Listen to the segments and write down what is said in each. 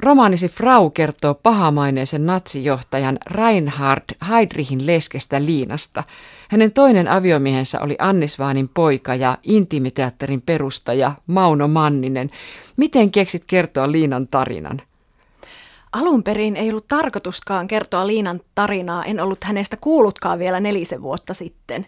Romaanisi Frau kertoo pahamaineisen natsijohtajan Reinhard Heydrichin leskestä Liinasta. Hänen toinen aviomiehensä oli Annisvaanin poika ja intimiteatterin perustaja Mauno Manninen. Miten keksit kertoa Liinan tarinan? Alun perin ei ollut tarkoituskaan kertoa Liinan tarinaa, en ollut hänestä kuullutkaan vielä nelisen vuotta sitten.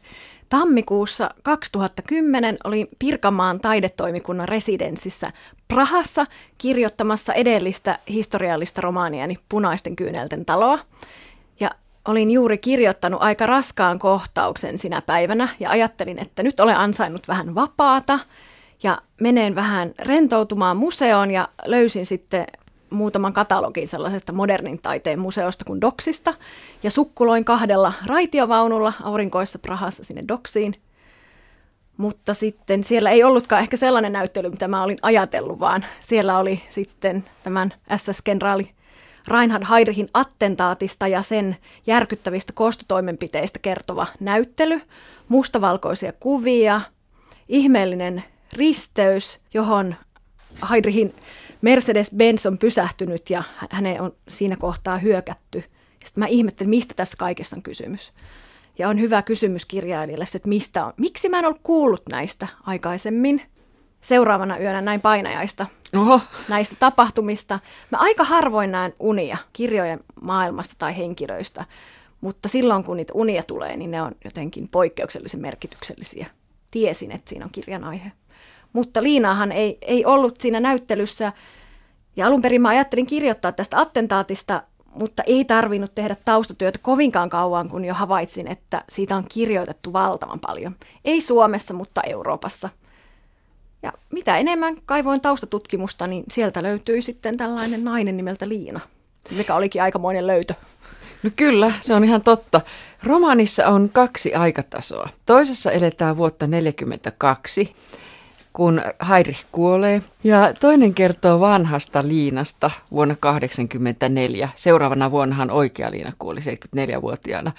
Tammikuussa 2010 oli Pirkanmaan taidetoimikunnan residenssissä Prahassa kirjoittamassa edellistä historiallista romaaniani Punaisten kyynelten taloa. Ja olin juuri kirjoittanut aika raskaan kohtauksen sinä päivänä ja ajattelin, että nyt olen ansainnut vähän vapaata ja menen vähän rentoutumaan museoon ja löysin sitten muutaman katalogin sellaisesta modernin taiteen museosta kuin Doksista ja sukkuloin kahdella raitiovaunulla aurinkoissa Prahassa sinne Doksiin. Mutta sitten siellä ei ollutkaan ehkä sellainen näyttely, mitä mä olin ajatellut, vaan siellä oli sitten tämän SS-kenraali Reinhard Heydrichin attentaatista ja sen järkyttävistä kostotoimenpiteistä kertova näyttely, mustavalkoisia kuvia, ihmeellinen risteys, johon Heydrichin Mercedes-Benz on pysähtynyt ja hänen on siinä kohtaa hyökätty. Sitten mä ihmettelin, mistä tässä kaikessa on kysymys. Ja on hyvä kysymys kirjailijalle, että mistä on, miksi mä en ollut kuullut näistä aikaisemmin. Seuraavana yönä näin painajaista Oho. näistä tapahtumista. Mä aika harvoin näen unia kirjojen maailmasta tai henkilöistä, mutta silloin kun niitä unia tulee, niin ne on jotenkin poikkeuksellisen merkityksellisiä. Tiesin, että siinä on kirjan aihe. Mutta Liinahan ei, ei ollut siinä näyttelyssä. Ja alun perin mä ajattelin kirjoittaa tästä attentaatista, mutta ei tarvinnut tehdä taustatyötä kovinkaan kauan, kun jo havaitsin, että siitä on kirjoitettu valtavan paljon. Ei Suomessa, mutta Euroopassa. Ja mitä enemmän kaivoin taustatutkimusta, niin sieltä löytyi sitten tällainen nainen nimeltä Liina, mikä olikin aikamoinen löytö. No kyllä, se on ihan totta. Romaanissa on kaksi aikatasoa. Toisessa eletään vuotta 1942 kun Heinrich kuolee. Ja toinen kertoo vanhasta Liinasta vuonna 1984. Seuraavana vuonnahan oikea Liina kuoli 74-vuotiaana.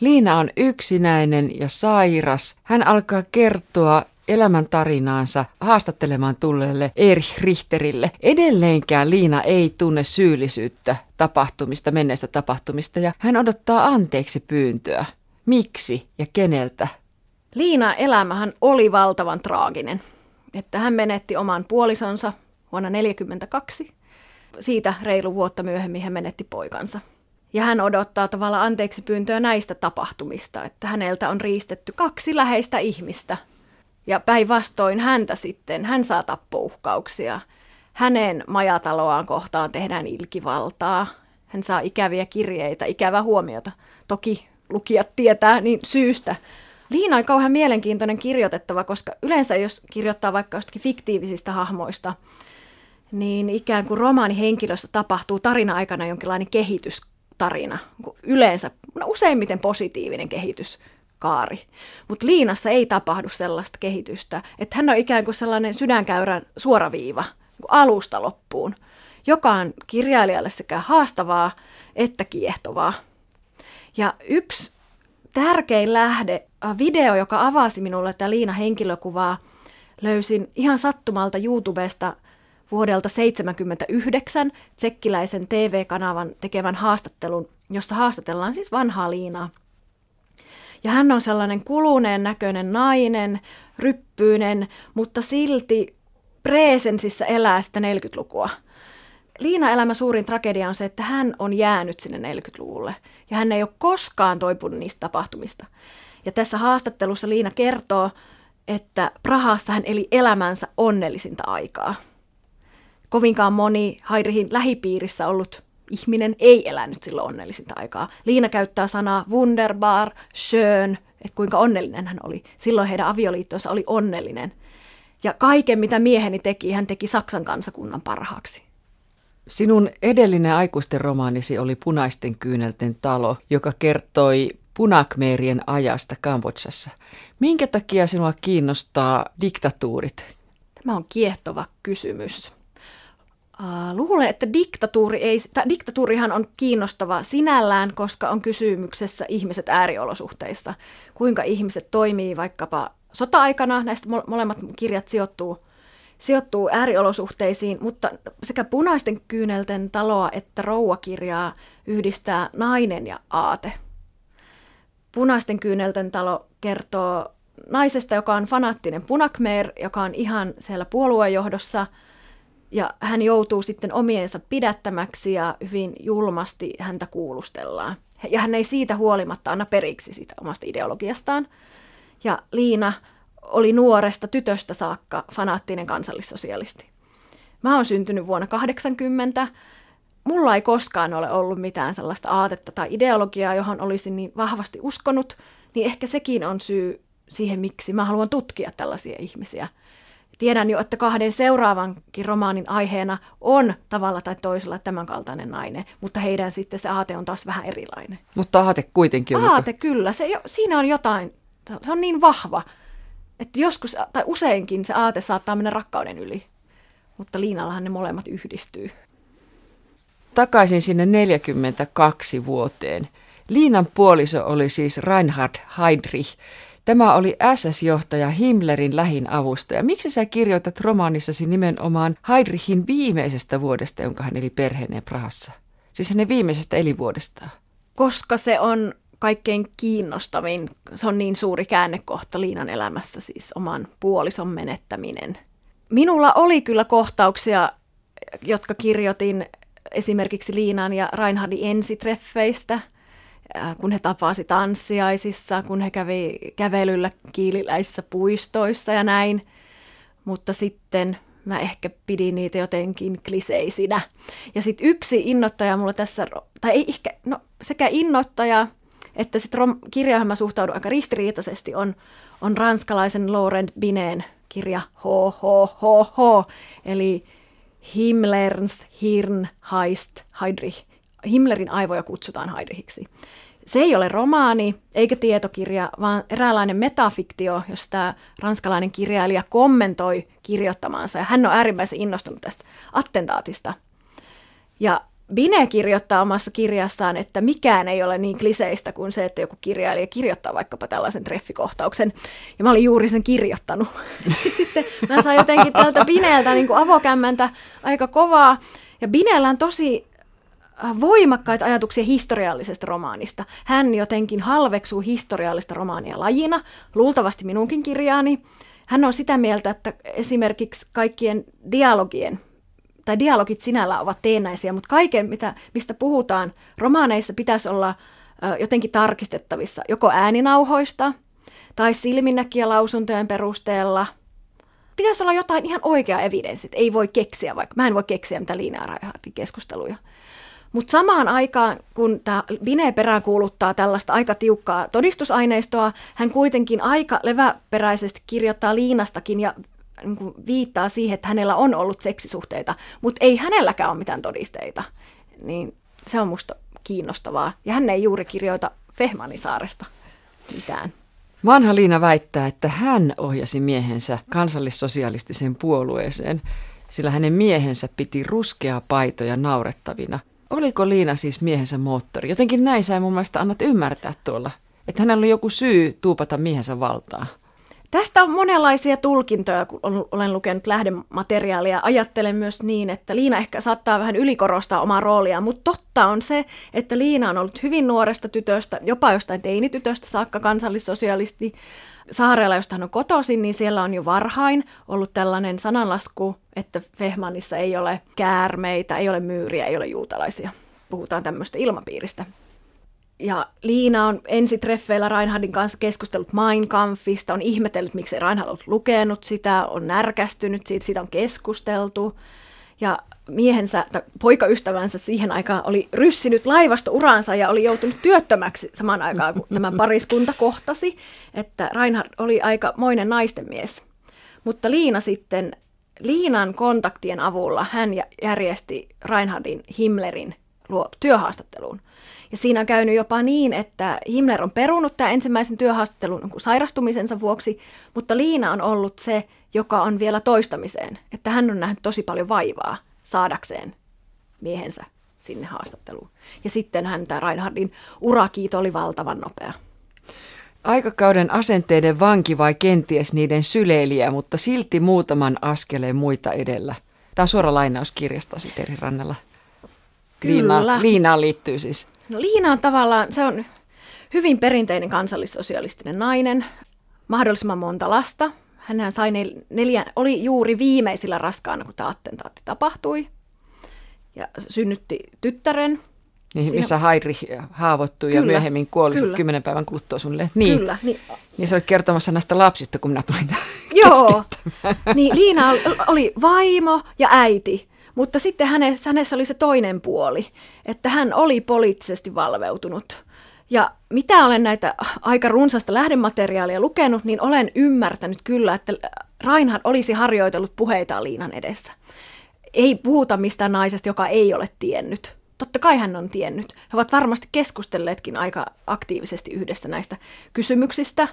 Liina on yksinäinen ja sairas. Hän alkaa kertoa elämäntarinaansa haastattelemaan tulleelle Erich Richterille. Edelleenkään Liina ei tunne syyllisyyttä tapahtumista, menneistä tapahtumista, ja hän odottaa anteeksi pyyntöä. Miksi ja keneltä? Liina elämähän oli valtavan traaginen että hän menetti oman puolisonsa vuonna 1942. Siitä reilu vuotta myöhemmin hän menetti poikansa. Ja hän odottaa tavallaan anteeksi pyyntöä näistä tapahtumista, että häneltä on riistetty kaksi läheistä ihmistä. Ja päinvastoin häntä sitten, hän saa tappouhkauksia. Hänen majataloaan kohtaan tehdään ilkivaltaa. Hän saa ikäviä kirjeitä, ikävää huomiota. Toki lukijat tietää niin syystä, Liina on kauhean mielenkiintoinen kirjoitettava, koska yleensä jos kirjoittaa vaikka jostakin fiktiivisistä hahmoista, niin ikään kuin romaanihenkilössä tapahtuu tarina-aikana jonkinlainen kehitystarina. Yleensä, no useimmiten positiivinen kehityskaari. Mutta Liinassa ei tapahdu sellaista kehitystä, että hän on ikään kuin sellainen sydänkäyrän suoraviiva alusta loppuun, joka on kirjailijalle sekä haastavaa että kiehtovaa. Ja yksi tärkein lähde, äh, video, joka avasi minulle tätä Liina henkilökuvaa, löysin ihan sattumalta YouTubesta vuodelta 1979 tsekkiläisen TV-kanavan tekevän haastattelun, jossa haastatellaan siis vanhaa Liinaa. Ja hän on sellainen kuluneen näköinen nainen, ryppyinen, mutta silti presensissä elää sitä 40-lukua. Liina-elämä suurin tragedia on se, että hän on jäänyt sinne 40-luvulle ja hän ei ole koskaan toipunut niistä tapahtumista. Ja tässä haastattelussa Liina kertoo, että Prahassa hän eli elämänsä onnellisinta aikaa. Kovinkaan moni Hairihin lähipiirissä ollut ihminen ei elänyt silloin onnellisinta aikaa. Liina käyttää sanaa wunderbar, schön, että kuinka onnellinen hän oli. Silloin heidän avioliittonsa oli onnellinen. Ja kaiken, mitä mieheni teki, hän teki Saksan kansakunnan parhaaksi. Sinun edellinen aikuisten romaanisi oli Punaisten kyynelten talo, joka kertoi punakmeerien ajasta Kambodsassa. Minkä takia sinua kiinnostaa diktatuurit? Tämä on kiehtova kysymys. Luulen, että diktatuuri ei, diktatuurihan on kiinnostava sinällään, koska on kysymyksessä ihmiset ääriolosuhteissa. Kuinka ihmiset toimii vaikkapa sota-aikana, näistä molemmat kirjat sijoittuu sijoittuu ääriolosuhteisiin, mutta sekä punaisten kyynelten taloa että rouakirjaa yhdistää nainen ja aate. Punaisten kyynelten talo kertoo naisesta, joka on fanaattinen punakmeer, joka on ihan siellä puoluejohdossa, ja hän joutuu sitten omiensa pidättämäksi ja hyvin julmasti häntä kuulustellaan. Ja hän ei siitä huolimatta anna periksi siitä omasta ideologiastaan. Ja Liina oli nuoresta tytöstä saakka fanaattinen kansallissosialisti. Mä oon syntynyt vuonna 80. Mulla ei koskaan ole ollut mitään sellaista aatetta tai ideologiaa, johon olisin niin vahvasti uskonut, niin ehkä sekin on syy siihen, miksi mä haluan tutkia tällaisia ihmisiä. Tiedän jo, että kahden seuraavankin romaanin aiheena on tavalla tai toisella tämänkaltainen nainen, mutta heidän sitten se aate on taas vähän erilainen. Mutta aate kuitenkin on. Aate joku... kyllä, se, siinä on jotain, se on niin vahva, että joskus tai useinkin se aate saattaa mennä rakkauden yli, mutta Liinallahan ne molemmat yhdistyy. Takaisin sinne 42 vuoteen. Liinan puoliso oli siis Reinhard Heydrich. Tämä oli SS-johtaja Himmlerin lähin avustaja. Miksi sä kirjoitat romaanissasi nimenomaan Heydrichin viimeisestä vuodesta, jonka hän eli perheeneen Prahassa? Siis hänen viimeisestä elivuodestaan. Koska se on kaikkein kiinnostavin, se on niin suuri käännekohta Liinan elämässä, siis oman puolison menettäminen. Minulla oli kyllä kohtauksia, jotka kirjoitin esimerkiksi Liinan ja Reinhardin ensitreffeistä, kun he tapasi tanssiaisissa, kun he kävi kävelyllä kiililäisissä puistoissa ja näin. Mutta sitten mä ehkä pidin niitä jotenkin kliseisinä. Ja sitten yksi innoittaja mulla tässä, tai ei ehkä, no sekä innoittaja että sitten rom- kirjaan mä suhtaudun aika ristiriitaisesti, on, on ranskalaisen Laurent Bineen kirja ho, eli Himmlers Hirn Heist Heidrich. Himmlerin aivoja kutsutaan Heidrichiksi. Se ei ole romaani eikä tietokirja, vaan eräänlainen metafiktio, josta tämä ranskalainen kirjailija kommentoi kirjoittamaansa. Ja hän on äärimmäisen innostunut tästä attentaatista. Ja Bine kirjoittaa omassa kirjassaan, että mikään ei ole niin kliseistä kuin se, että joku kirjailija kirjoittaa vaikkapa tällaisen treffikohtauksen. Ja mä olin juuri sen kirjoittanut. Sitten mä sain jotenkin tältä Bineeltä niin avokämmäntä aika kovaa. Ja Bineellä on tosi äh, voimakkaita ajatuksia historiallisesta romaanista. Hän jotenkin halveksuu historiallista romaania lajina, luultavasti minunkin kirjaani. Hän on sitä mieltä, että esimerkiksi kaikkien dialogien tai dialogit sinällä ovat teennäisiä, mutta kaiken, mitä, mistä puhutaan romaaneissa, pitäisi olla ö, jotenkin tarkistettavissa, joko ääninauhoista tai silminnäkiä lausuntojen perusteella. Pitäisi olla jotain ihan oikea evidenssit, ei voi keksiä, vaikka mä en voi keksiä mitä Liina keskusteluja. Mutta samaan aikaan, kun tämä Bine perään kuuluttaa tällaista aika tiukkaa todistusaineistoa, hän kuitenkin aika leväperäisesti kirjoittaa Liinastakin ja niin kuin viittaa siihen, että hänellä on ollut seksisuhteita, mutta ei hänelläkään ole mitään todisteita. Niin se on musta kiinnostavaa. Ja hän ei juuri kirjoita Fehmanisaaresta mitään. Vanha Liina väittää, että hän ohjasi miehensä kansallissosialistiseen puolueeseen, sillä hänen miehensä piti ruskeaa paitoja naurettavina. Oliko Liina siis miehensä moottori? Jotenkin näin sä mun mielestä annat ymmärtää tuolla, että hänellä oli joku syy tuupata miehensä valtaa. Tästä on monenlaisia tulkintoja, kun olen lukenut lähdemateriaalia. Ajattelen myös niin, että Liina ehkä saattaa vähän ylikorostaa omaa roolia, mutta totta on se, että Liina on ollut hyvin nuoresta tytöstä, jopa jostain teinitytöstä saakka kansallissosialisti. Saarella, josta hän on kotoisin, niin siellä on jo varhain ollut tällainen sananlasku, että Fehmanissa ei ole käärmeitä, ei ole myyriä, ei ole juutalaisia. Puhutaan tämmöistä ilmapiiristä. Ja Liina on ensitreffeillä Reinhardin kanssa keskustellut Mein Kampfista, on ihmetellyt, miksi Reinhard on lukenut sitä, on närkästynyt siitä, siitä on keskusteltu. Ja miehensä tai poikaystävänsä siihen aikaan oli ryssinyt laivasto uransa ja oli joutunut työttömäksi samaan aikaan, kun tämä pariskunta kohtasi, että Reinhard oli aika moinen naisten mies. Mutta Liina sitten, Liinan kontaktien avulla hän järjesti Reinhardin Himmlerin luo työhaastatteluun. Ja siinä on käynyt jopa niin, että Himmler on perunut tämän ensimmäisen työhaastattelun niin sairastumisensa vuoksi, mutta Liina on ollut se, joka on vielä toistamiseen. Että hän on nähnyt tosi paljon vaivaa saadakseen miehensä sinne haastatteluun. Ja sitten hän, tämä Reinhardin urakiito oli valtavan nopea. Aikakauden asenteiden vanki vai kenties niiden syleilijä, mutta silti muutaman askeleen muita edellä. Tämä on suora lainaus kirjastasi, Teri Rannella. Kyllä. Liina, Liinaan liittyy siis. No Liina on tavallaan, se on hyvin perinteinen kansallissosialistinen nainen, mahdollisimman monta lasta. Hän sai nel, neljä, oli juuri viimeisillä raskaana, kun tämä attentaatti tapahtui. Ja synnytti tyttären. Niin, Siinä... missä Haidri haavoittui kyllä, ja myöhemmin kuoli kyllä. kymmenen päivän kuluttua suunnilleen. Niin. Kyllä. Niin. niin sä olit kertomassa näistä lapsista, kun minä tulin Joo. niin, Liina oli vaimo ja äiti. Mutta sitten hänessä, hänessä oli se toinen puoli, että hän oli poliittisesti valveutunut. Ja mitä olen näitä aika runsasta lähdemateriaalia lukenut, niin olen ymmärtänyt kyllä, että Reinhard olisi harjoitellut puheita Liinan edessä. Ei puhuta mistään naisesta, joka ei ole tiennyt. Totta kai hän on tiennyt. He ovat varmasti keskustelleetkin aika aktiivisesti yhdessä näistä kysymyksistä.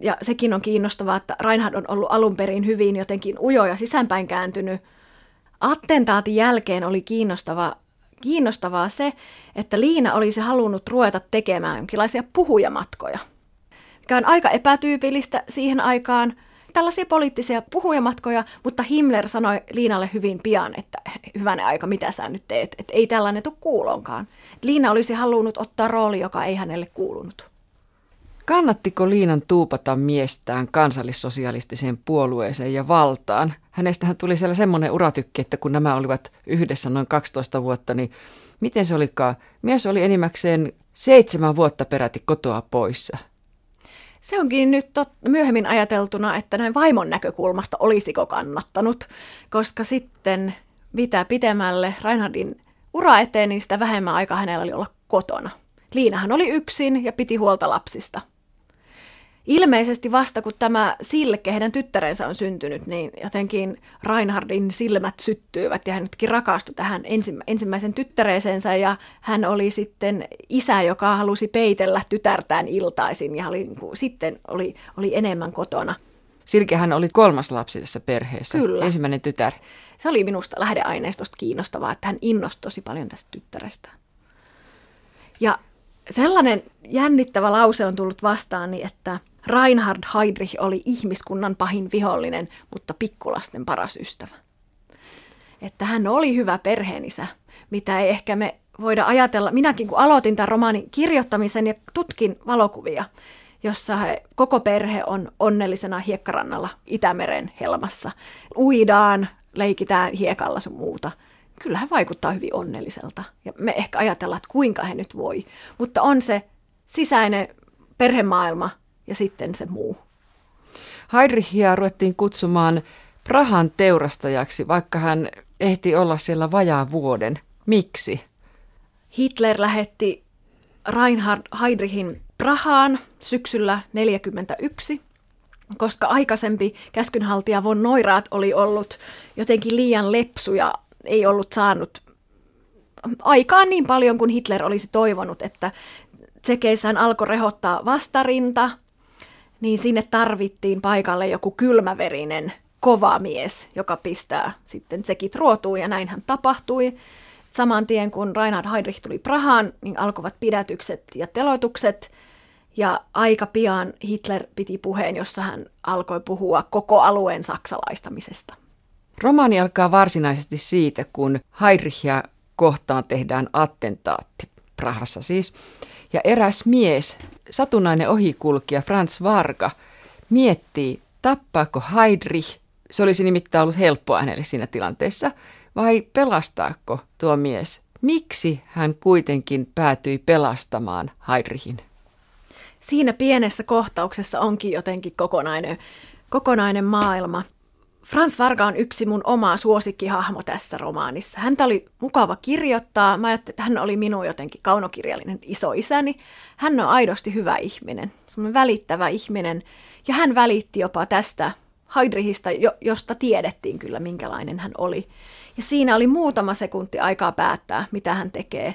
Ja sekin on kiinnostavaa, että Reinhard on ollut alun perin hyvin jotenkin ujo ja sisäänpäin kääntynyt. Attentaatin jälkeen oli kiinnostava kiinnostavaa se, että Liina olisi halunnut ruveta tekemään jonkinlaisia puhujamatkoja, mikä on aika epätyypillistä siihen aikaan. Tällaisia poliittisia puhujamatkoja, mutta Himmler sanoi Liinalle hyvin pian, että hyvänä aika, mitä sä nyt teet, että ei tällainen tule kuulonkaan. Liina olisi halunnut ottaa rooli, joka ei hänelle kuulunut. Kannattiko Liinan tuupata miestään kansallissosialistiseen puolueeseen ja valtaan? Hänestähän tuli siellä semmoinen uratykki, että kun nämä olivat yhdessä noin 12 vuotta, niin miten se olikaan? Mies oli enimmäkseen seitsemän vuotta peräti kotoa poissa. Se onkin nyt tot, myöhemmin ajateltuna, että näin vaimon näkökulmasta olisiko kannattanut, koska sitten mitä pitemmälle Reinhardin ura eteen, niin sitä vähemmän aikaa hänellä oli olla kotona. Liinahan oli yksin ja piti huolta lapsista ilmeisesti vasta kun tämä Silke, heidän tyttärensä on syntynyt, niin jotenkin Reinhardin silmät syttyivät ja hän nytkin rakastui tähän ensimmäisen tyttäreensä ja hän oli sitten isä, joka halusi peitellä tytärtään iltaisin ja oli, niin kuin, sitten oli, oli enemmän kotona. Silkehän oli kolmas lapsi tässä perheessä, Kyllä. ensimmäinen tytär. Se oli minusta lähdeaineistosta kiinnostavaa, että hän innostui tosi paljon tästä tyttärestä. Ja sellainen jännittävä lause on tullut vastaan, niin että Reinhard Heydrich oli ihmiskunnan pahin vihollinen, mutta pikkulasten paras ystävä. Että hän oli hyvä perheenisä, mitä ei ehkä me voida ajatella. Minäkin kun aloitin tämän romaanin kirjoittamisen ja tutkin valokuvia, jossa he, koko perhe on onnellisena hiekkarannalla Itämeren helmassa. Uidaan, leikitään hiekalla sun muuta. Kyllä hän vaikuttaa hyvin onnelliselta. Ja me ehkä ajatellaan, että kuinka he nyt voi. Mutta on se sisäinen perhemaailma, ja sitten se muu. Heidrichia ruvettiin kutsumaan Prahan teurastajaksi, vaikka hän ehti olla siellä vajaa vuoden. Miksi? Hitler lähetti Reinhard Heydrichin Prahaan syksyllä 1941, koska aikaisempi käskynhaltija von Neurath oli ollut jotenkin liian lepsu ja ei ollut saanut aikaan niin paljon kuin Hitler olisi toivonut, että Tsekeissään alkoi rehottaa vastarinta, niin sinne tarvittiin paikalle joku kylmäverinen kova mies, joka pistää sitten sekit ruotuun, ja näinhän tapahtui. Saman tien kun Reinhard Heydrich tuli Prahaan, niin alkoivat pidätykset ja teloitukset, ja aika pian Hitler piti puheen, jossa hän alkoi puhua koko alueen saksalaistamisesta. Romaani alkaa varsinaisesti siitä, kun Heydrichia kohtaan tehdään attentaatti, Prahassa siis, ja eräs mies satunnainen ohikulkija Franz Varga miettii, tappaako Heidrich, se olisi nimittäin ollut helppoa hänelle siinä tilanteessa, vai pelastaako tuo mies? Miksi hän kuitenkin päätyi pelastamaan Heidrichin? Siinä pienessä kohtauksessa onkin jotenkin kokonainen, kokonainen maailma. Frans Varga on yksi mun oma suosikkihahmo tässä romaanissa. Häntä oli mukava kirjoittaa. Mä ajattelin, että hän oli minun jotenkin kaunokirjallinen isoisäni. Hän on aidosti hyvä ihminen, semmoinen välittävä ihminen. Ja hän välitti jopa tästä Heidrichistä, josta tiedettiin kyllä, minkälainen hän oli. Ja siinä oli muutama sekunti aikaa päättää, mitä hän tekee.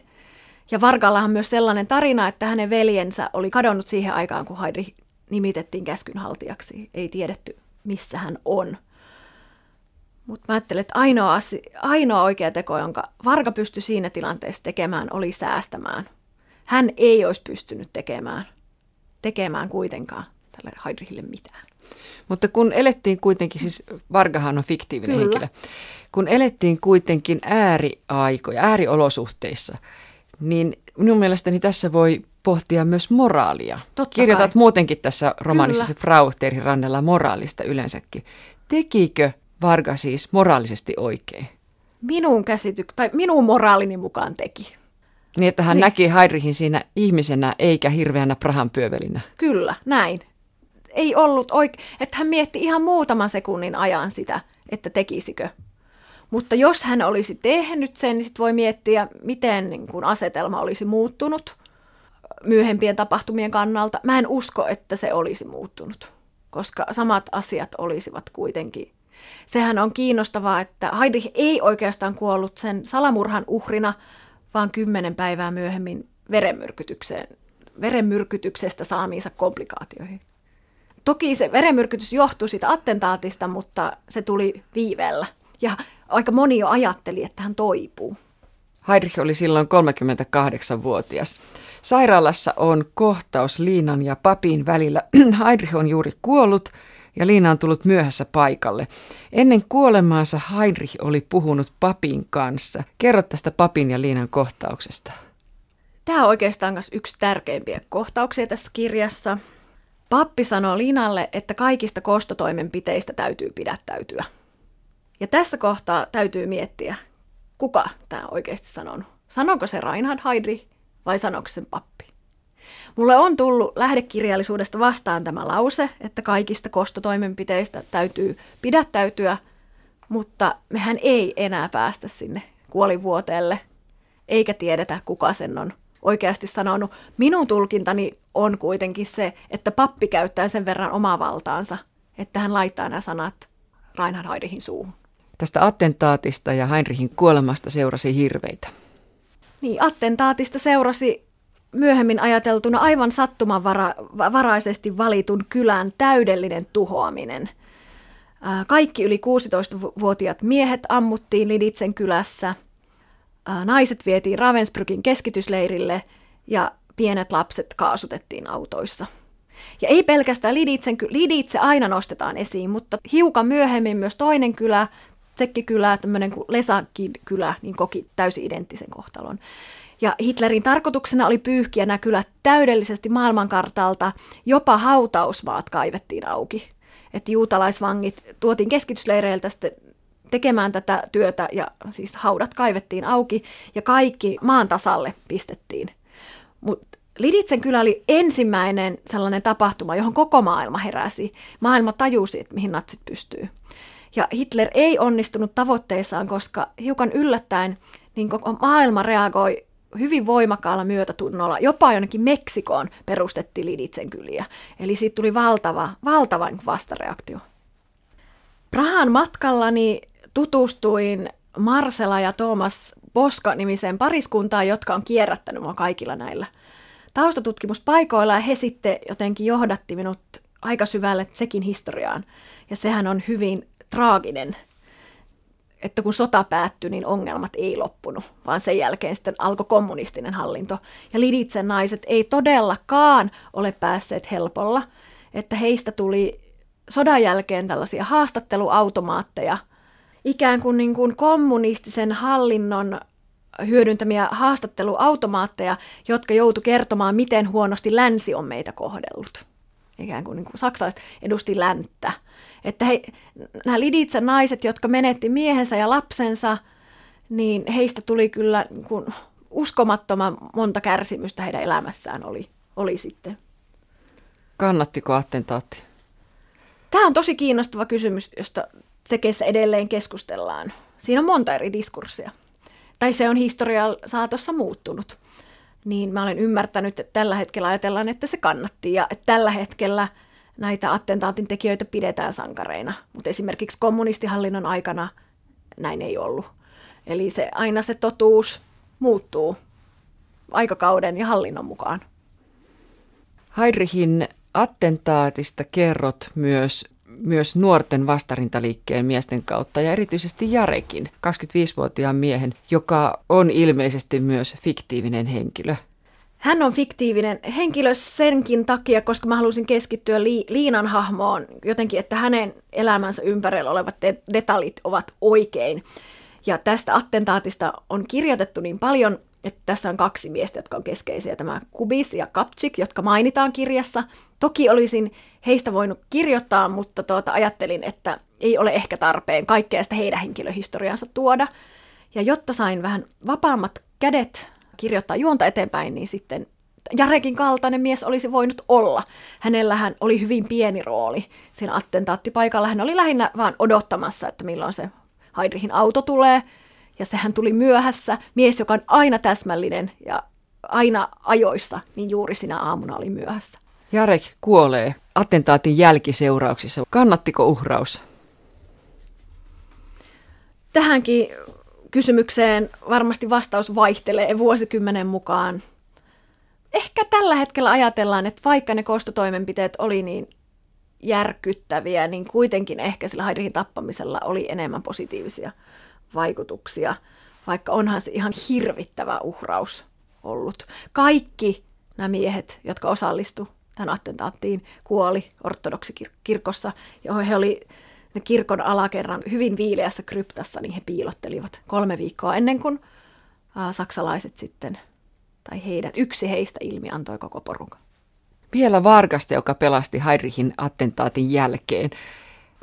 Ja Vargallahan on myös sellainen tarina, että hänen veljensä oli kadonnut siihen aikaan, kun Heidrich nimitettiin käskynhaltijaksi. Ei tiedetty, missä hän on. Mutta mä ajattelen, että ainoa, asia, ainoa oikea teko, jonka Varga pystyi siinä tilanteessa tekemään, oli säästämään. Hän ei olisi pystynyt tekemään tekemään kuitenkaan tälle Heidrichille mitään. Mutta kun elettiin kuitenkin, siis Vargahan on fiktiivinen Kyllä. henkilö, kun elettiin kuitenkin ääriaikoja, ääriolosuhteissa, niin minun mielestäni tässä voi pohtia myös moraalia. Totta Kirjoitat kai. muutenkin tässä romaanissa Kyllä. se Frau Terhi Rannella moraalista yleensäkin. Tekikö Varga siis moraalisesti oikein? Minun käsity- tai minun moraalini mukaan teki. Niin, että hän Niin. näki Heidrichin siinä ihmisenä eikä hirveänä prahan pyövelinä. Kyllä, näin. Ei ollut oikein, että hän mietti ihan muutaman sekunnin ajan sitä, että tekisikö. Mutta jos hän olisi tehnyt sen, niin sit voi miettiä, miten niin kun asetelma olisi muuttunut myöhempien tapahtumien kannalta. Mä en usko, että se olisi muuttunut, koska samat asiat olisivat kuitenkin. Sehän on kiinnostavaa, että Heidrich ei oikeastaan kuollut sen salamurhan uhrina, vaan kymmenen päivää myöhemmin verenmyrkytykseen, verenmyrkytyksestä saamiinsa komplikaatioihin. Toki se verenmyrkytys johtui siitä attentaatista, mutta se tuli viiveellä. Ja aika moni jo ajatteli, että hän toipuu. Heidrich oli silloin 38-vuotias. Sairaalassa on kohtaus Liinan ja papin välillä. Heidrich on juuri kuollut ja Liina on tullut myöhässä paikalle. Ennen kuolemaansa Heidrich oli puhunut papin kanssa. Kerro tästä papin ja Liinan kohtauksesta. Tämä on oikeastaan myös yksi tärkeimpiä kohtauksia tässä kirjassa. Pappi sanoo Linalle, että kaikista kostotoimenpiteistä täytyy pidättäytyä. Ja tässä kohtaa täytyy miettiä, kuka tämä oikeasti sanonut. Sanonko se Reinhard Heydrich vai sanoiko sen pappi? Mulle on tullut lähdekirjallisuudesta vastaan tämä lause, että kaikista kostotoimenpiteistä täytyy pidättäytyä, mutta mehän ei enää päästä sinne kuolivuoteelle, eikä tiedetä, kuka sen on oikeasti sanonut. Minun tulkintani on kuitenkin se, että pappi käyttää sen verran omaa valtaansa, että hän laittaa nämä sanat Reinhard Heydrichin suuhun. Tästä attentaatista ja Heinrichin kuolemasta seurasi hirveitä. Niin, attentaatista seurasi myöhemmin ajateltuna aivan sattumanvaraisesti valitun kylän täydellinen tuhoaminen. Kaikki yli 16-vuotiaat miehet ammuttiin Liditsen kylässä, naiset vietiin Ravensbrückin keskitysleirille ja pienet lapset kaasutettiin autoissa. Ja ei pelkästään Liditsen, Liditse aina nostetaan esiin, mutta hiukan myöhemmin myös toinen kylä, Tsekkikylä, tämmöinen kuin Lesakin kylä, niin koki täysin identtisen kohtalon. Ja Hitlerin tarkoituksena oli pyyhkiä nämä kylät täydellisesti maailmankartalta, jopa hautausmaat kaivettiin auki. Että juutalaisvangit tuotiin keskitysleireiltä sitten tekemään tätä työtä ja siis haudat kaivettiin auki ja kaikki maan tasalle pistettiin. Mutta Liditsen kylä oli ensimmäinen sellainen tapahtuma, johon koko maailma heräsi. Maailma tajusi, että mihin natsit pystyy. Ja Hitler ei onnistunut tavoitteissaan, koska hiukan yllättäen niin koko maailma reagoi hyvin voimakkaalla myötätunnolla. Jopa jonnekin Meksikoon perustettiin Liditsen kyliä. Eli siitä tuli valtava, valtava niin vastareaktio. Prahan matkallani tutustuin Marcela ja Thomas Boska-nimiseen pariskuntaan, jotka on kierrättänyt mua kaikilla näillä taustatutkimuspaikoilla, ja he sitten jotenkin johdatti minut aika syvälle sekin historiaan. Ja sehän on hyvin traaginen, että kun sota päättyi, niin ongelmat ei loppunut, vaan sen jälkeen sitten alkoi kommunistinen hallinto. Ja Liditsen naiset ei todellakaan ole päässeet helpolla, että heistä tuli sodan jälkeen tällaisia haastatteluautomaatteja, ikään kuin, niin kuin kommunistisen hallinnon hyödyntämiä haastatteluautomaatteja, jotka joutu kertomaan, miten huonosti länsi on meitä kohdellut. Ikään kuin, niin kuin saksalaiset edusti länttä. Että he, nämä Liditsen naiset, jotka menetti miehensä ja lapsensa, niin heistä tuli kyllä niin kuin uskomattoman monta kärsimystä heidän elämässään oli, oli sitten. Kannattiko attentaatti? Tämä on tosi kiinnostava kysymys, josta Tsekeissä edelleen keskustellaan. Siinä on monta eri diskurssia. Tai se on historian saatossa muuttunut. Niin mä olen ymmärtänyt, että tällä hetkellä ajatellaan, että se kannatti. Ja että tällä hetkellä näitä attentaatin tekijöitä pidetään sankareina. Mutta esimerkiksi kommunistihallinnon aikana näin ei ollut. Eli se, aina se totuus muuttuu aikakauden ja hallinnon mukaan. Heidrichin attentaatista kerrot myös, myös nuorten vastarintaliikkeen miesten kautta ja erityisesti Jarekin, 25-vuotiaan miehen, joka on ilmeisesti myös fiktiivinen henkilö. Hän on fiktiivinen henkilö senkin takia, koska mä halusin keskittyä Li- Liinan hahmoon jotenkin, että hänen elämänsä ympärillä olevat de- detaljit ovat oikein. Ja tästä attentaatista on kirjoitettu niin paljon, että tässä on kaksi miestä, jotka on keskeisiä, tämä Kubis ja Kapchik, jotka mainitaan kirjassa. Toki olisin heistä voinut kirjoittaa, mutta tuota, ajattelin, että ei ole ehkä tarpeen kaikkea sitä heidän henkilöhistoriansa tuoda. Ja jotta sain vähän vapaammat kädet kirjoittaa juonta eteenpäin, niin sitten Jarekin kaltainen mies olisi voinut olla. Hänellähän oli hyvin pieni rooli siinä attentaattipaikalla. Hän oli lähinnä vaan odottamassa, että milloin se Heidrichin auto tulee. Ja sehän tuli myöhässä. Mies, joka on aina täsmällinen ja aina ajoissa, niin juuri sinä aamuna oli myöhässä. Jarek kuolee attentaatin jälkiseurauksissa. Kannattiko uhraus? Tähänkin kysymykseen varmasti vastaus vaihtelee vuosikymmenen mukaan. Ehkä tällä hetkellä ajatellaan, että vaikka ne kostotoimenpiteet oli niin järkyttäviä, niin kuitenkin ehkä sillä Heidrichin tappamisella oli enemmän positiivisia vaikutuksia, vaikka onhan se ihan hirvittävä uhraus ollut. Kaikki nämä miehet, jotka osallistu tähän attentaattiin, kuoli ortodoksikirkossa, johon he oli ne kirkon alakerran hyvin viileässä kryptassa, niin he piilottelivat kolme viikkoa ennen kuin ää, saksalaiset sitten, tai heidät, yksi heistä ilmi antoi koko porukan. Vielä Vargasta, joka pelasti Heidrichin attentaatin jälkeen.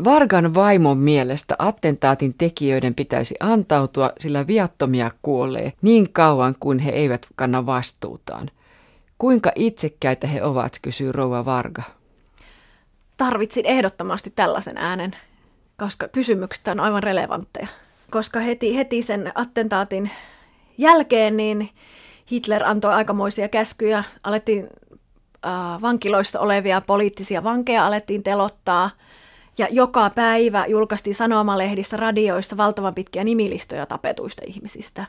Vargan vaimon mielestä attentaatin tekijöiden pitäisi antautua, sillä viattomia kuolee niin kauan kuin he eivät kanna vastuutaan. Kuinka itsekkäitä he ovat, kysyy rouva Varga. Tarvitsin ehdottomasti tällaisen äänen koska kysymykset on aivan relevantteja. Koska heti, heti sen attentaatin jälkeen niin Hitler antoi aikamoisia käskyjä, alettiin äh, vankiloissa olevia poliittisia vankeja alettiin telottaa, ja joka päivä julkaistiin sanomalehdissä, radioissa valtavan pitkiä nimilistoja tapetuista ihmisistä.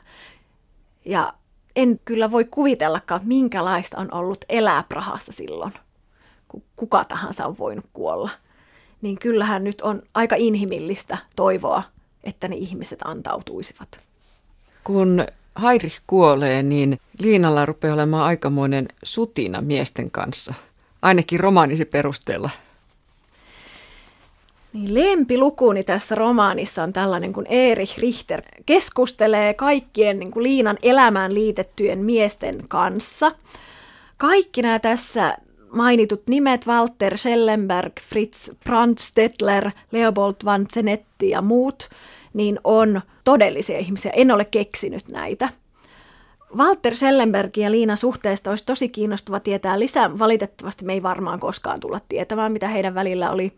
Ja en kyllä voi kuvitellakaan, minkälaista on ollut elää Prahassa silloin, kun kuka tahansa on voinut kuolla – niin kyllähän nyt on aika inhimillistä toivoa, että ne ihmiset antautuisivat. Kun Heinrich kuolee, niin Liinalla rupeaa olemaan aikamoinen sutina miesten kanssa, ainakin romaanisi perusteella. Niin lempilukuni tässä romaanissa on tällainen, kun Erich Richter keskustelee kaikkien niin kuin Liinan elämään liitettyjen miesten kanssa. Kaikki nämä tässä mainitut nimet Walter Schellenberg, Fritz Brandstettler, Leopold van Zenetti ja muut, niin on todellisia ihmisiä. En ole keksinyt näitä. Walter Schellenbergin ja Liina suhteesta olisi tosi kiinnostava tietää lisää. Valitettavasti me ei varmaan koskaan tulla tietämään, mitä heidän välillä oli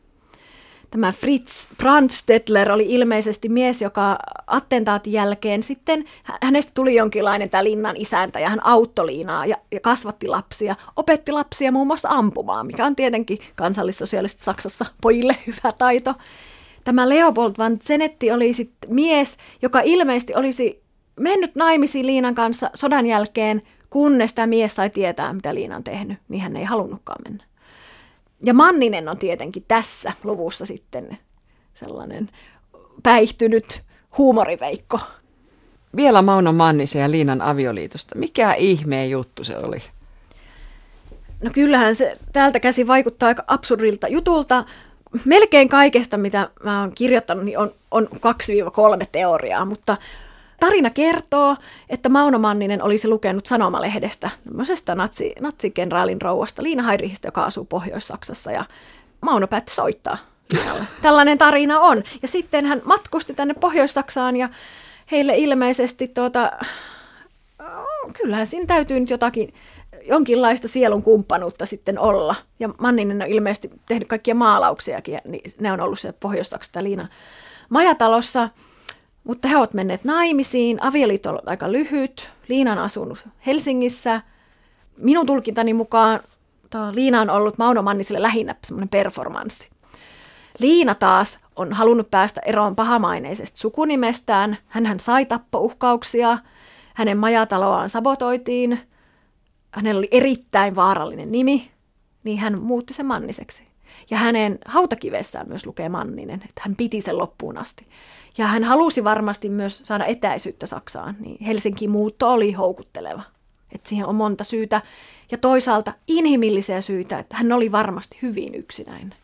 tämä Fritz Brandstettler oli ilmeisesti mies, joka attentaatin jälkeen sitten, hänestä tuli jonkinlainen tämä linnan isäntä ja hän auttoi Liinaa ja, ja kasvatti lapsia, opetti lapsia muun muassa ampumaan, mikä on tietenkin kansallissosiaalisesti Saksassa pojille hyvä taito. Tämä Leopold van Zenetti oli sitten mies, joka ilmeisesti olisi mennyt naimisiin Liinan kanssa sodan jälkeen, kunnes tämä mies sai tietää, mitä Liina on tehnyt, niin hän ei halunnutkaan mennä. Ja Manninen on tietenkin tässä luvussa sitten sellainen päihtynyt huumoriveikko. Vielä Mauno Mannisen ja Liinan avioliitosta. Mikä ihmeen juttu se oli? No kyllähän se täältä käsi vaikuttaa aika absurdilta jutulta. Melkein kaikesta, mitä mä oon kirjoittanut, niin on, on 2-3 teoriaa, mutta Tarina kertoo, että Mauno Manninen olisi lukenut sanomalehdestä tämmöisestä natsi, natsikenraalin rouvasta Liina Hairihista, joka asuu Pohjois-Saksassa ja Mauno päätti soittaa Liinalle. Tällainen tarina on. Ja sitten hän matkusti tänne Pohjois-Saksaan ja heille ilmeisesti tuota, kyllähän siinä täytyy nyt jotakin jonkinlaista sielun kumppanuutta sitten olla. Ja Manninen on ilmeisesti tehnyt kaikkia maalauksiakin, niin ne on ollut se Pohjois-Saksasta Liina majatalossa – mutta he ovat menneet naimisiin, avioliitto on ollut aika lyhyt, Liina on asunut Helsingissä. Minun tulkintani mukaan Liina on ollut Mauno Manniselle lähinnä semmoinen performanssi. Liina taas on halunnut päästä eroon pahamaineisesta sukunimestään. hän sai tappouhkauksia, hänen majataloaan sabotoitiin, hänellä oli erittäin vaarallinen nimi, niin hän muutti sen Manniseksi. Ja hänen hautakivessään myös lukee Manninen, että hän piti sen loppuun asti. Ja hän halusi varmasti myös saada etäisyyttä Saksaan, niin Helsinki muutto oli houkutteleva Että siihen on monta syytä. Ja toisaalta inhimillisiä syitä, että hän oli varmasti hyvin yksinäinen.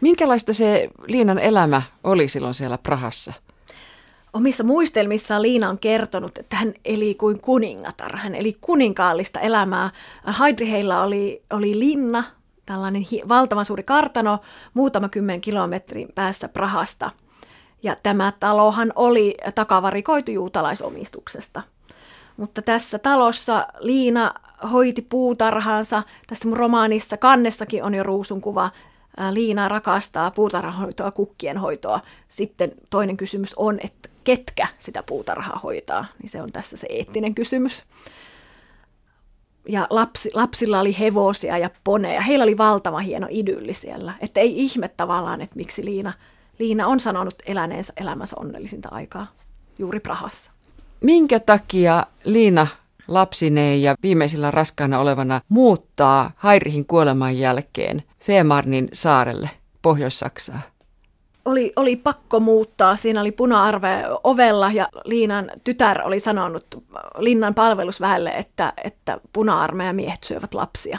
Minkälaista se Liinan elämä oli silloin siellä Prahassa? Omissa muistelmissaan Liina on kertonut, että hän eli kuin kuningatar. Hän eli kuninkaallista elämää. Heidriheillä oli, oli linna, tällainen hi- valtavan suuri kartano, muutama kymmen kilometrin päässä Prahasta. Ja tämä talohan oli takavarikoitu juutalaisomistuksesta. Mutta tässä talossa Liina hoiti puutarhaansa. Tässä mun romaanissa kannessakin on jo ruusun kuva Liina rakastaa puutarhahoitoa, kukkien hoitoa. Sitten toinen kysymys on, että ketkä sitä puutarhaa hoitaa, niin se on tässä se eettinen kysymys. Ja lapsi, lapsilla oli hevosia ja poneja. Heillä oli valtava hieno idylli siellä. Että ei ihme tavallaan, että miksi Liina, Liina on sanonut eläneensä elämänsä onnellisinta aikaa juuri Prahassa. Minkä takia Liina lapsineen ja viimeisillä raskaana olevana muuttaa Hairihin kuoleman jälkeen Femarnin saarelle Pohjois-Saksaa? Oli, oli pakko muuttaa. Siinä oli puna-arve ovella ja Liinan tytär oli sanonut linnan palvelusväelle, että, että puna-armeja miehet syövät lapsia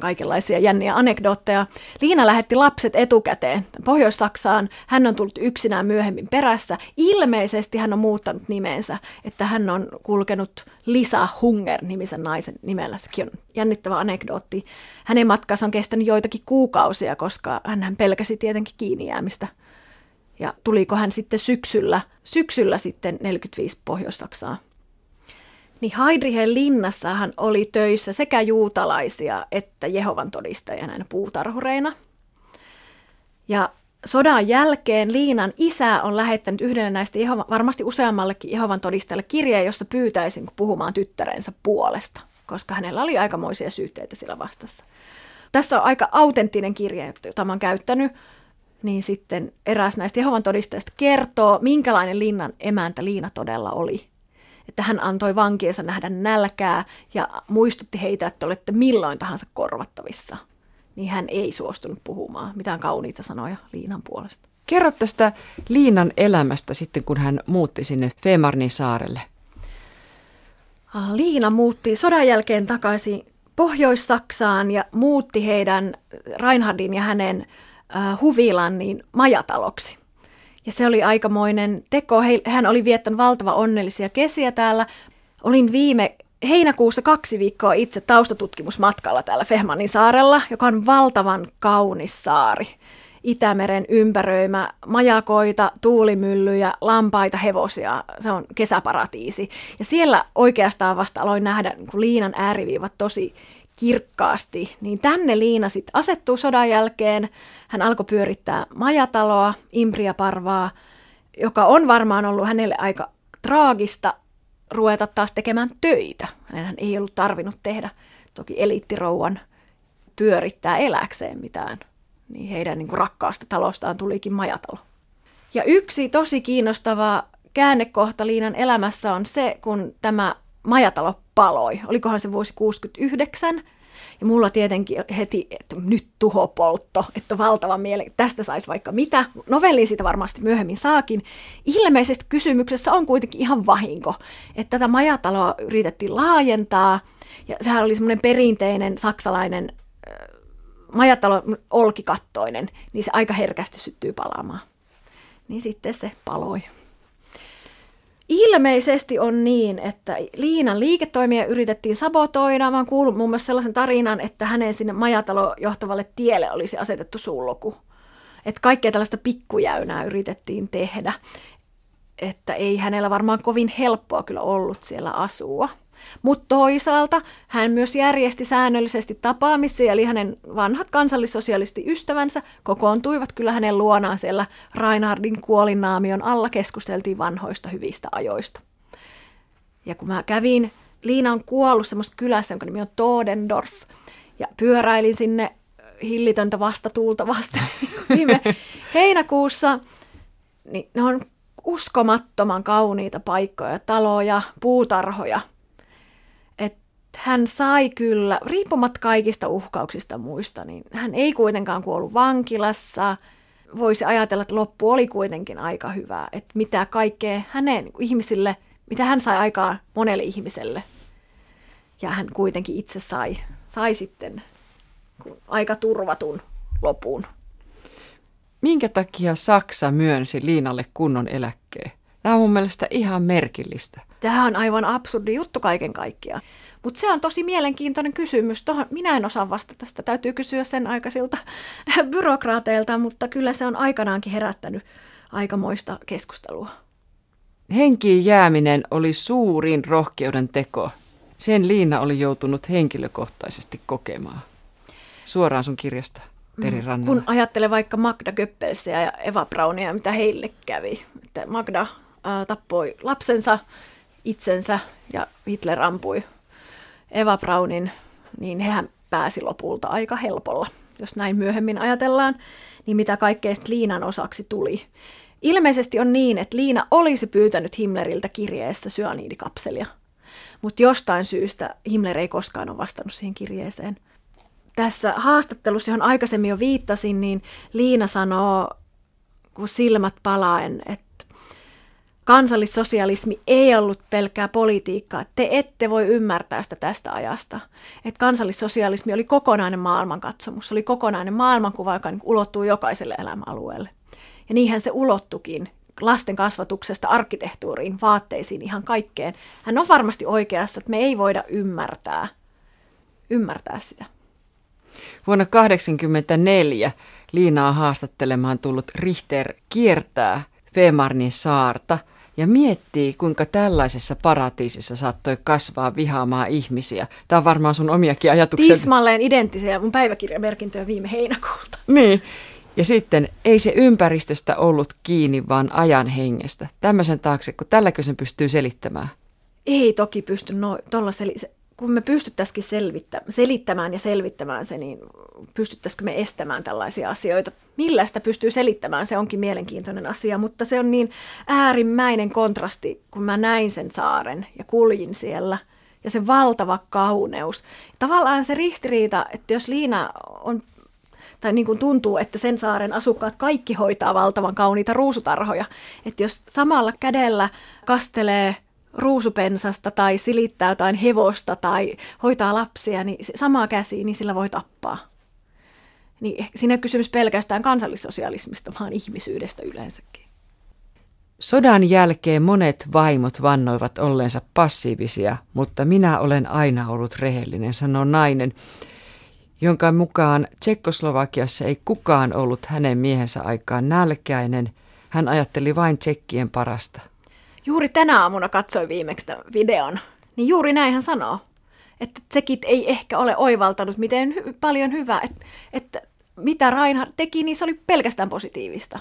kaikenlaisia jänniä anekdootteja. Liina lähetti lapset etukäteen Pohjois-Saksaan. Hän on tullut yksinään myöhemmin perässä. Ilmeisesti hän on muuttanut nimensä, että hän on kulkenut Lisa Hunger-nimisen naisen nimellä. Sekin on jännittävä anekdootti. Hänen matkansa on kestänyt joitakin kuukausia, koska hän pelkäsi tietenkin kiinni jäämistä. Ja tuliko hän sitten syksyllä, syksyllä sitten 45 Pohjois-Saksaan niin Heidrihen linnassahan oli töissä sekä juutalaisia että Jehovan todistajia näinä puutarhureina. Ja sodan jälkeen Liinan isä on lähettänyt yhdelle näistä Jehova, varmasti useammallekin Jehovan todistajalle kirjeen, jossa pyytäisin puhumaan tyttärensä puolesta, koska hänellä oli aikamoisia syytteitä sillä vastassa. Tässä on aika autenttinen kirje, jota mä oon käyttänyt, niin sitten eräs näistä Jehovan todistajista kertoo, minkälainen linnan emäntä Liina todella oli että hän antoi vankiensa nähdä nälkää ja muistutti heitä, että olette milloin tahansa korvattavissa. Niin hän ei suostunut puhumaan mitään kauniita sanoja Liinan puolesta. Kerro tästä Liinan elämästä sitten, kun hän muutti sinne Femarnin saarelle. Liina muutti sodan jälkeen takaisin Pohjois-Saksaan ja muutti heidän Reinhardin ja hänen uh, huvilan niin majataloksi. Ja se oli aikamoinen teko. Hän oli viettänyt valtava onnellisia kesiä täällä. Olin viime heinäkuussa kaksi viikkoa itse taustatutkimusmatkalla täällä Fehmanin saarella, joka on valtavan kaunis saari. Itämeren ympäröimä majakoita, tuulimyllyjä, lampaita, hevosia. Se on kesäparatiisi. Ja siellä oikeastaan vasta aloin nähdä niin kuin liinan ääriviivat tosi kirkkaasti, niin tänne Liina sitten asettuu sodan jälkeen. Hän alkoi pyörittää majataloa, Imbriaparvaa, joka on varmaan ollut hänelle aika traagista ruveta taas tekemään töitä. Hän ei ollut tarvinnut tehdä toki eliittirouvan pyörittää eläkseen mitään. Niin heidän niin kuin rakkaasta talostaan tulikin majatalo. Ja yksi tosi kiinnostava käännekohta Liinan elämässä on se, kun tämä majatalo paloi. Olikohan se vuosi 69? Ja mulla tietenkin heti, että nyt tuhopoltto, että valtava mieli, tästä saisi vaikka mitä. Novelliin siitä varmasti myöhemmin saakin. Ilmeisesti kysymyksessä on kuitenkin ihan vahinko, että tätä majataloa yritettiin laajentaa. Ja sehän oli semmoinen perinteinen saksalainen äh, majatalo olkikattoinen, niin se aika herkästi syttyy palaamaan. Niin sitten se paloi. Ilmeisesti on niin, että Liinan liiketoimia yritettiin sabotoida. Mä oon kuullut muun muassa sellaisen tarinan, että hänen sinne majatalo johtavalle tielle olisi asetettu sulku. Että kaikkea tällaista pikkujäynää yritettiin tehdä. Että ei hänellä varmaan kovin helppoa kyllä ollut siellä asua. Mutta toisaalta hän myös järjesti säännöllisesti tapaamisia, eli hänen vanhat ystävänsä kokoontuivat kyllä hänen luonaan siellä Reinhardin kuolinnaamion alla, keskusteltiin vanhoista hyvistä ajoista. Ja kun mä kävin, Liina on kuollut semmoista kylässä, jonka nimi on Todendorf, ja pyöräilin sinne hillitöntä vastatuulta vasta viime heinäkuussa, niin ne on uskomattoman kauniita paikkoja, taloja, puutarhoja – hän sai kyllä, riippumatta kaikista uhkauksista muista, niin hän ei kuitenkaan kuollut vankilassa. Voisi ajatella, että loppu oli kuitenkin aika hyvä, että mitä kaikkea hänen ihmisille, mitä hän sai aikaa monelle ihmiselle, Ja hän kuitenkin itse sai, sai sitten aika turvatun lopun. Minkä takia Saksa myönsi Liinalle kunnon eläkkeen? Tämä on mun mielestä ihan merkillistä. Tämä on aivan absurdi juttu kaiken kaikkiaan. Mutta se on tosi mielenkiintoinen kysymys. Tohon, minä en osaa vastata sitä. Täytyy kysyä sen aikaisilta byrokraateilta, mutta kyllä se on aikanaankin herättänyt aikamoista keskustelua. Henkiin jääminen oli suurin rohkeuden teko. Sen Liina oli joutunut henkilökohtaisesti kokemaan. Suoraan sun kirjasta, Teri mm. Rannalla. Kun ajattelee vaikka Magda Göppelsiä ja Eva Braunia, mitä heille kävi. Että Magda ää, tappoi lapsensa, itsensä ja Hitler ampui Eva Braunin, niin hehän pääsi lopulta aika helpolla, jos näin myöhemmin ajatellaan, niin mitä kaikkea Liinan osaksi tuli. Ilmeisesti on niin, että Liina olisi pyytänyt Himmleriltä kirjeessä syaniidikapselia, mutta jostain syystä Himmler ei koskaan ole vastannut siihen kirjeeseen. Tässä haastattelussa, johon aikaisemmin jo viittasin, niin Liina sanoo, kun silmät palaen, että kansallissosialismi ei ollut pelkkää politiikkaa. Te ette voi ymmärtää sitä tästä ajasta. Että kansallissosialismi oli kokonainen maailmankatsomus, oli kokonainen maailmankuva, joka niin ulottuu jokaiselle elämäalueelle. Ja niinhän se ulottukin lasten kasvatuksesta arkkitehtuuriin, vaatteisiin, ihan kaikkeen. Hän on varmasti oikeassa, että me ei voida ymmärtää, ymmärtää sitä. Vuonna 1984 Liinaa haastattelemaan tullut Richter kiertää Femarnin saarta – ja miettii, kuinka tällaisessa paratiisissa saattoi kasvaa vihaamaan ihmisiä. Tämä on varmaan sun omiakin ajatuksia. Tismalleen identtisiä mun päiväkirjamerkintöjä viime heinäkuulta. Niin. Ja sitten ei se ympäristöstä ollut kiinni, vaan ajan hengestä. Tämmöisen taakse, kun tälläkö sen pystyy selittämään? Ei toki pysty no, tuolla sel- kun me pystyttäisikin selittämään ja selvittämään se, niin pystyttäisikö me estämään tällaisia asioita? Millä sitä pystyy selittämään, se onkin mielenkiintoinen asia, mutta se on niin äärimmäinen kontrasti, kun mä näin sen saaren ja kuljin siellä ja se valtava kauneus. Tavallaan se ristiriita, että jos Liina on tai niin kuin tuntuu, että sen saaren asukkaat kaikki hoitaa valtavan kauniita ruusutarhoja. Että jos samalla kädellä kastelee ruusupensasta tai silittää jotain hevosta tai hoitaa lapsia, niin samaa käsiä, niin sillä voi tappaa. Niin siinä ei kysymys pelkästään kansallissosialismista, vaan ihmisyydestä yleensäkin. Sodan jälkeen monet vaimot vannoivat olleensa passiivisia, mutta minä olen aina ollut rehellinen, sanoo nainen, jonka mukaan Tsekkoslovakiassa ei kukaan ollut hänen miehensä aikaan nälkäinen. Hän ajatteli vain tsekkien parasta. Juuri tänä aamuna katsoin viimeksi tämän videon, niin juuri näin hän sanoo, että tsekit ei ehkä ole oivaltanut, miten hy- paljon hyvää, että, että mitä Reinhard teki, niin se oli pelkästään positiivista.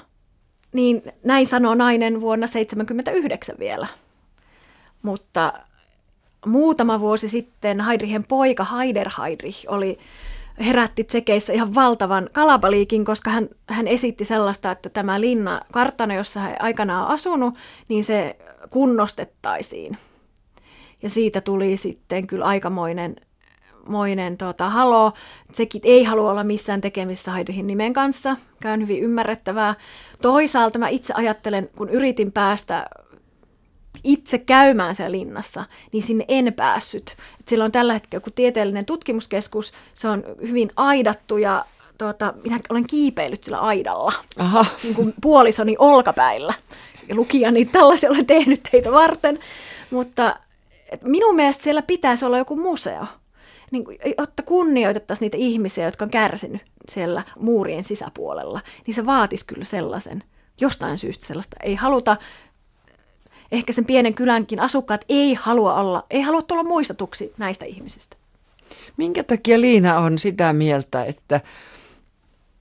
Niin näin sanoo nainen vuonna 1979 vielä. Mutta muutama vuosi sitten Heidrichen poika Heider Heidrich oli herätti tsekeissä ihan valtavan kalabaliikin, koska hän, hän esitti sellaista, että tämä linna, kartano, jossa hän aikanaan on asunut, niin se kunnostettaisiin. Ja siitä tuli sitten kyllä aikamoinen moinen tota, halo. Sekin ei halua olla missään tekemissä Haidihin nimen kanssa, käyn hyvin ymmärrettävää. Toisaalta mä itse ajattelen, kun yritin päästä itse käymään siellä linnassa, niin sinne en päässyt. Et sillä on tällä hetkellä joku tieteellinen tutkimuskeskus, se on hyvin aidattu ja tuota, minä olen kiipeillyt sillä aidalla, Aha. niin kuin puolisoni olkapäillä. Ja lukijani tällaisia olen tehnyt teitä varten, mutta minun mielestä siellä pitäisi olla joku museo niin kuin, jotta kunnioitettaisiin niitä ihmisiä, jotka on kärsinyt siellä muurien sisäpuolella, niin se vaatisi kyllä sellaisen. Jostain syystä sellaista ei haluta. Ehkä sen pienen kylänkin asukkaat ei halua olla, ei halua tulla muistetuksi näistä ihmisistä. Minkä takia Liina on sitä mieltä, että,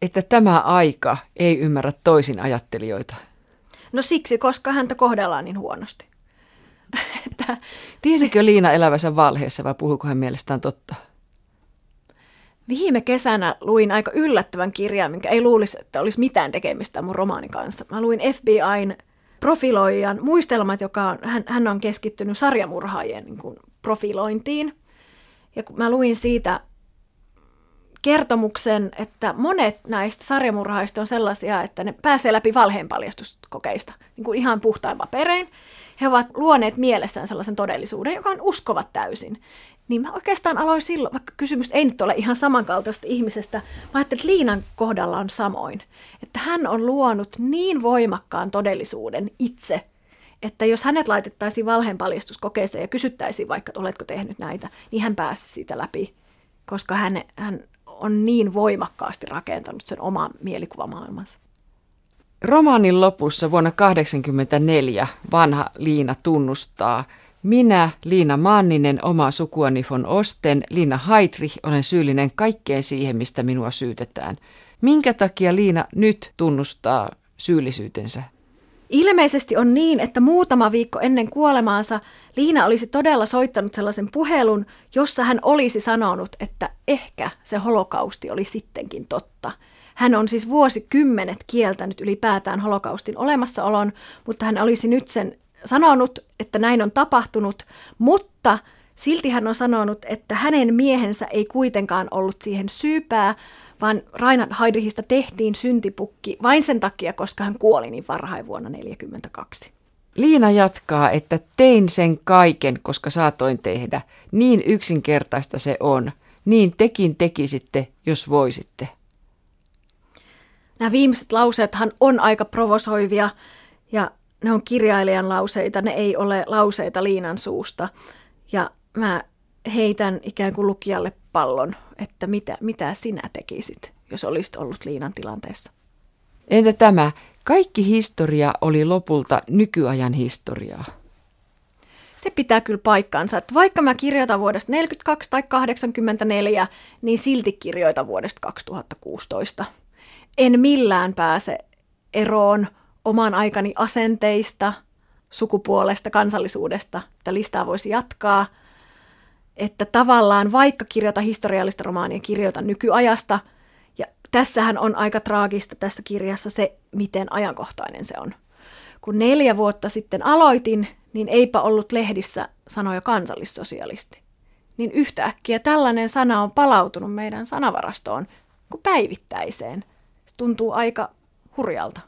että tämä aika ei ymmärrä toisin ajattelijoita? No siksi, koska häntä kohdellaan niin huonosti. että... Tiesikö Liina elävänsä valheessa vai puhuiko hän mielestään totta? Viime kesänä luin aika yllättävän kirjan, minkä ei luulisi, että olisi mitään tekemistä mun romaani kanssa. Mä luin FBIn profiloijan muistelmat, joka on, hän, hän on keskittynyt sarjamurhaajien niin kuin, profilointiin. Ja kun mä luin siitä kertomuksen, että monet näistä sarjamurhaista on sellaisia, että ne pääsee läpi valheenpaljastuskokeista niin kuin ihan puhtain paperein. he ovat luoneet mielessään sellaisen todellisuuden, joka on uskovat täysin. Niin mä oikeastaan aloin silloin, vaikka kysymys ei nyt ole ihan samankaltaista ihmisestä, mä ajattelin, että Liinan kohdalla on samoin. Että hän on luonut niin voimakkaan todellisuuden itse, että jos hänet laitettaisiin valheenpaljastuskokeeseen ja kysyttäisiin vaikka, että oletko tehnyt näitä, niin hän pääsi siitä läpi, koska hän, hän on niin voimakkaasti rakentanut sen oman mielikuvamaailmansa. Romaanin lopussa vuonna 1984 vanha Liina tunnustaa, minä, Liina Manninen, oma sukuani von Osten, Liina Heidrich, olen syyllinen kaikkeen siihen, mistä minua syytetään. Minkä takia Liina nyt tunnustaa syyllisyytensä? Ilmeisesti on niin, että muutama viikko ennen kuolemaansa Liina olisi todella soittanut sellaisen puhelun, jossa hän olisi sanonut, että ehkä se holokausti oli sittenkin totta. Hän on siis vuosikymmenet kieltänyt ylipäätään holokaustin olemassaolon, mutta hän olisi nyt sen sanonut, että näin on tapahtunut, mutta silti hän on sanonut, että hänen miehensä ei kuitenkaan ollut siihen syypää, vaan Reinhard Heydrichistä tehtiin syntipukki vain sen takia, koska hän kuoli niin varhain vuonna 1942. Liina jatkaa, että tein sen kaiken, koska saatoin tehdä. Niin yksinkertaista se on. Niin tekin tekisitte, jos voisitte. Nämä viimeiset lauseethan on aika provosoivia ja ne on kirjailijan lauseita, ne ei ole lauseita Liinan suusta. Ja mä heitän ikään kuin lukijalle pallon, että mitä, mitä sinä tekisit, jos olisit ollut Liinan tilanteessa. Entä tämä? Kaikki historia oli lopulta nykyajan historiaa. Se pitää kyllä paikkaansa, että vaikka mä kirjoitan vuodesta 42 tai 84, niin silti kirjoitan vuodesta 2016. En millään pääse eroon oman aikani asenteista, sukupuolesta, kansallisuudesta, että listaa voisi jatkaa. Että tavallaan vaikka kirjoita historiallista romaania, kirjoita nykyajasta, ja tässähän on aika traagista tässä kirjassa se, miten ajankohtainen se on. Kun neljä vuotta sitten aloitin, niin eipä ollut lehdissä sanoja kansallissosialisti. Niin yhtäkkiä tällainen sana on palautunut meidän sanavarastoon kuin päivittäiseen. Se tuntuu aika hurjalta.